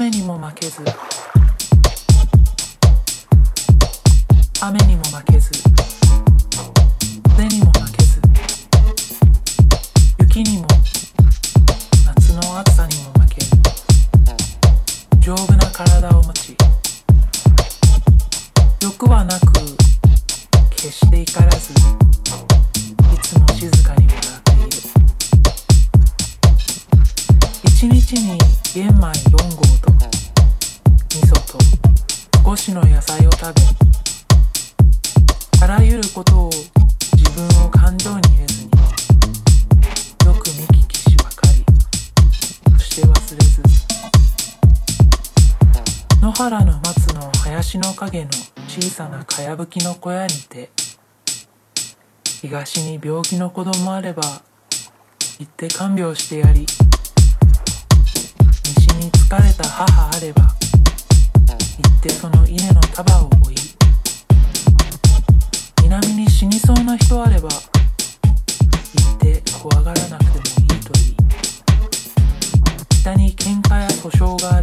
雨にも負けず。雨にも負けず。手にも負けず。雪にも夏の暑さにも負け。る丈夫な体を持ち。欲はなく決して怒らず。1日に玄米4合と味噌と5種の野菜を食べあらゆることを自分を感情に入れずによく見聞きしばかりそして忘れず野原の松の林の陰の小さなかやぶきの小屋にて東に病気の子供あれば行って看病してやりに疲れた母あれば行ってその稲の束を追い南に死にそうな人あれば行って怖がらなくてもいいと言い。北に喧嘩や訴訟があ